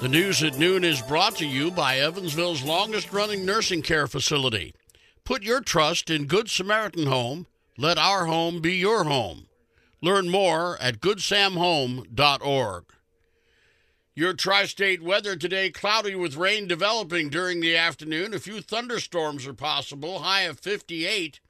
The news at noon is brought to you by Evansville's longest running nursing care facility. Put your trust in Good Samaritan Home. Let our home be your home. Learn more at goodsamhome.org. Your tri state weather today cloudy with rain developing during the afternoon. A few thunderstorms are possible, high of 58.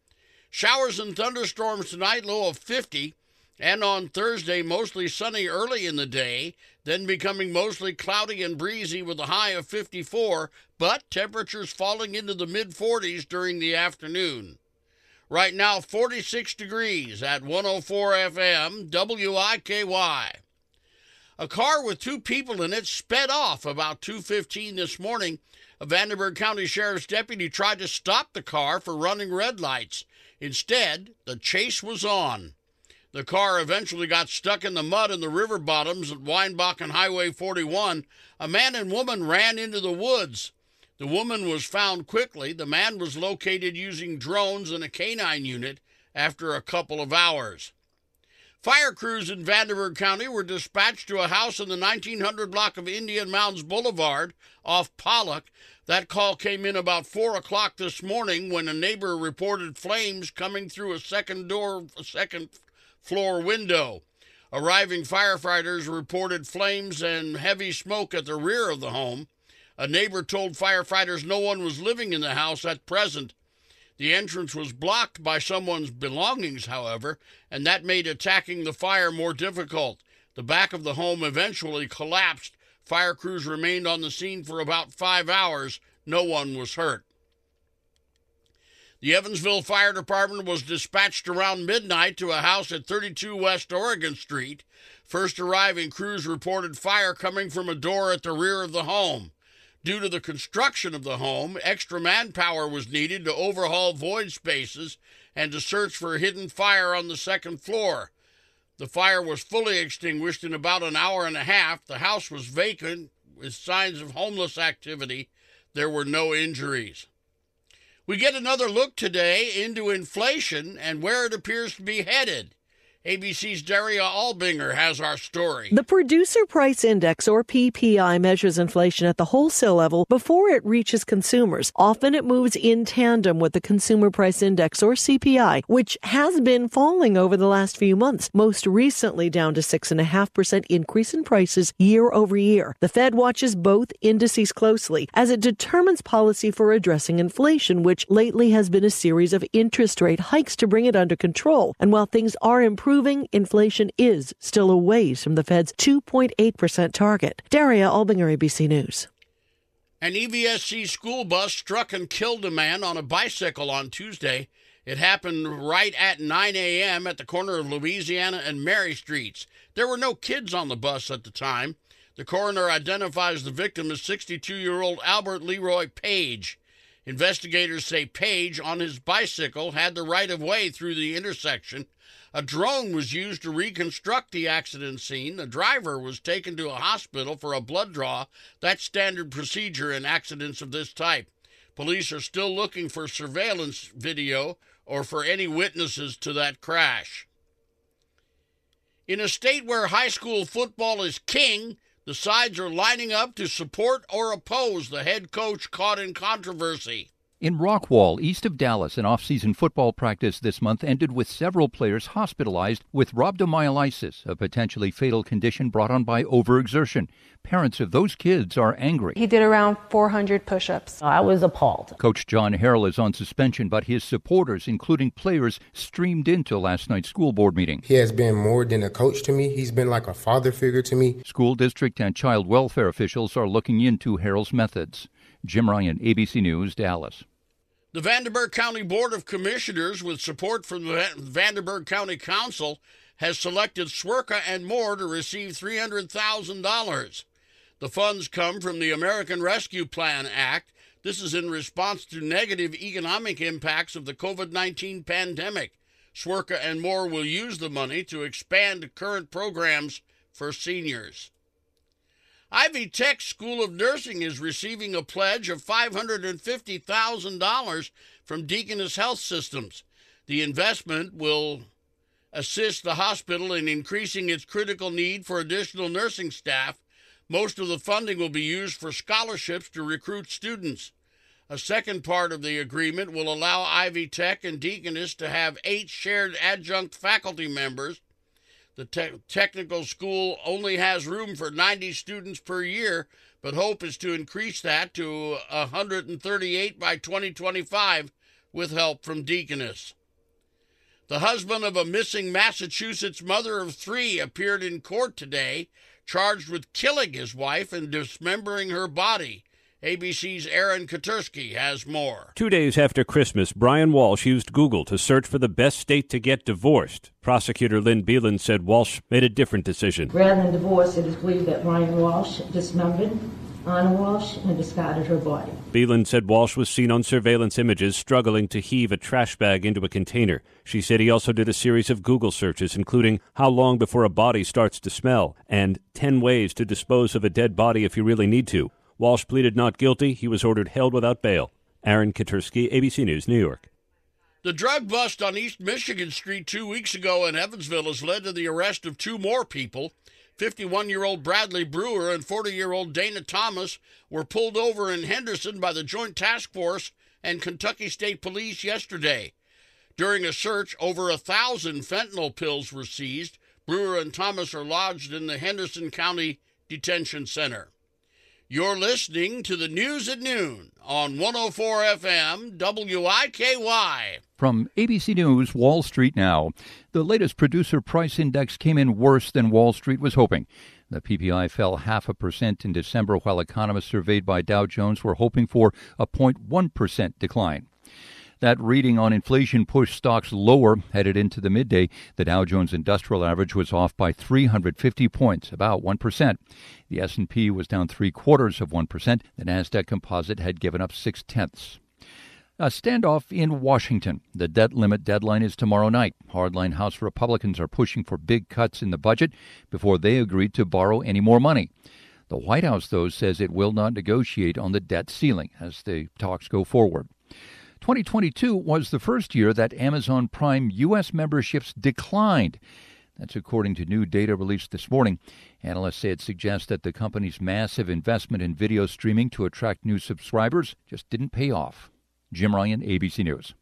Showers and thunderstorms tonight, low of 50. And on Thursday, mostly sunny early in the day, then becoming mostly cloudy and breezy with a high of 54, but temperatures falling into the mid 40s during the afternoon. Right now, 46 degrees at 104 FM, WIKY. A car with two people in it sped off about 2:15 this morning. A Vanderburgh County Sheriff's deputy tried to stop the car for running red lights. Instead, the chase was on. The car eventually got stuck in the mud in the river bottoms at Weinbach and Highway 41. A man and woman ran into the woods. The woman was found quickly. The man was located using drones and a canine unit after a couple of hours. Fire crews in Vanderburgh County were dispatched to a house in the 1900 block of Indian Mounds Boulevard off Pollock. That call came in about 4 o'clock this morning when a neighbor reported flames coming through a second door, a second floor window. Arriving firefighters reported flames and heavy smoke at the rear of the home. A neighbor told firefighters no one was living in the house at present. The entrance was blocked by someone's belongings, however, and that made attacking the fire more difficult. The back of the home eventually collapsed. Fire crews remained on the scene for about five hours. No one was hurt. The Evansville Fire Department was dispatched around midnight to a house at 32 West Oregon Street. First arriving crews reported fire coming from a door at the rear of the home. Due to the construction of the home, extra manpower was needed to overhaul void spaces and to search for hidden fire on the second floor. The fire was fully extinguished in about an hour and a half. The house was vacant with signs of homeless activity. There were no injuries. We get another look today into inflation and where it appears to be headed. ABC's Daria Albinger has our story. The Producer Price Index, or PPI, measures inflation at the wholesale level before it reaches consumers. Often it moves in tandem with the Consumer Price Index, or CPI, which has been falling over the last few months, most recently down to 6.5% increase in prices year over year. The Fed watches both indices closely as it determines policy for addressing inflation, which lately has been a series of interest rate hikes to bring it under control. And while things are improving, improving, inflation is still a ways from the Fed's 2.8% target. Daria Albinger, ABC News. An EVSC school bus struck and killed a man on a bicycle on Tuesday. It happened right at 9 a.m. at the corner of Louisiana and Mary Streets. There were no kids on the bus at the time. The coroner identifies the victim as 62 year old Albert Leroy Page. Investigators say Page, on his bicycle, had the right of way through the intersection a drone was used to reconstruct the accident scene. The driver was taken to a hospital for a blood draw. That's standard procedure in accidents of this type. Police are still looking for surveillance video or for any witnesses to that crash. In a state where high school football is king, the sides are lining up to support or oppose the head coach caught in controversy. In Rockwall, east of Dallas, an off-season football practice this month ended with several players hospitalized with rhabdomyolysis, a potentially fatal condition brought on by overexertion. Parents of those kids are angry. He did around 400 push-ups. I was appalled. Coach John Harrell is on suspension, but his supporters, including players, streamed into last night's school board meeting. He has been more than a coach to me. He's been like a father figure to me. School district and child welfare officials are looking into Harrell's methods. Jim Ryan, ABC News, Dallas. The Vanderburgh County Board of Commissioners, with support from the Vanderburgh County Council, has selected SWIRCA and More to receive $300,000. The funds come from the American Rescue Plan Act. This is in response to negative economic impacts of the COVID 19 pandemic. SWIRCA and More will use the money to expand current programs for seniors. Ivy Tech School of Nursing is receiving a pledge of $550,000 from Deaconess Health Systems. The investment will assist the hospital in increasing its critical need for additional nursing staff. Most of the funding will be used for scholarships to recruit students. A second part of the agreement will allow Ivy Tech and Deaconess to have eight shared adjunct faculty members. The te- technical school only has room for 90 students per year, but hope is to increase that to 138 by 2025 with help from Deaconess. The husband of a missing Massachusetts mother of three appeared in court today, charged with killing his wife and dismembering her body. ABC's Aaron Katersky has more. Two days after Christmas, Brian Walsh used Google to search for the best state to get divorced. Prosecutor Lynn Beland said Walsh made a different decision. Rather than divorce, it is believed that Brian Walsh dismembered Ana Walsh and discarded her body. Beland said Walsh was seen on surveillance images struggling to heave a trash bag into a container. She said he also did a series of Google searches, including how long before a body starts to smell and 10 ways to dispose of a dead body if you really need to. Walsh pleaded not guilty. He was ordered held without bail. Aaron Katersky, ABC News, New York. The drug bust on East Michigan Street two weeks ago in Evansville has led to the arrest of two more people. 51 year old Bradley Brewer and 40 year old Dana Thomas were pulled over in Henderson by the Joint Task Force and Kentucky State Police yesterday. During a search, over a thousand fentanyl pills were seized. Brewer and Thomas are lodged in the Henderson County Detention Center. You're listening to the news at noon on 104 FM WIKY. From ABC News, Wall Street Now. The latest producer price index came in worse than Wall Street was hoping. The PPI fell half a percent in December, while economists surveyed by Dow Jones were hoping for a 0.1% decline. That reading on inflation pushed stocks lower headed into the midday. The Dow Jones Industrial Average was off by 350 points, about 1%. The S&P was down three quarters of 1%. The Nasdaq Composite had given up six tenths. A standoff in Washington. The debt limit deadline is tomorrow night. Hardline House Republicans are pushing for big cuts in the budget before they agree to borrow any more money. The White House, though, says it will not negotiate on the debt ceiling as the talks go forward. 2022 was the first year that Amazon Prime U.S. memberships declined. That's according to new data released this morning. Analysts say it suggests that the company's massive investment in video streaming to attract new subscribers just didn't pay off. Jim Ryan, ABC News.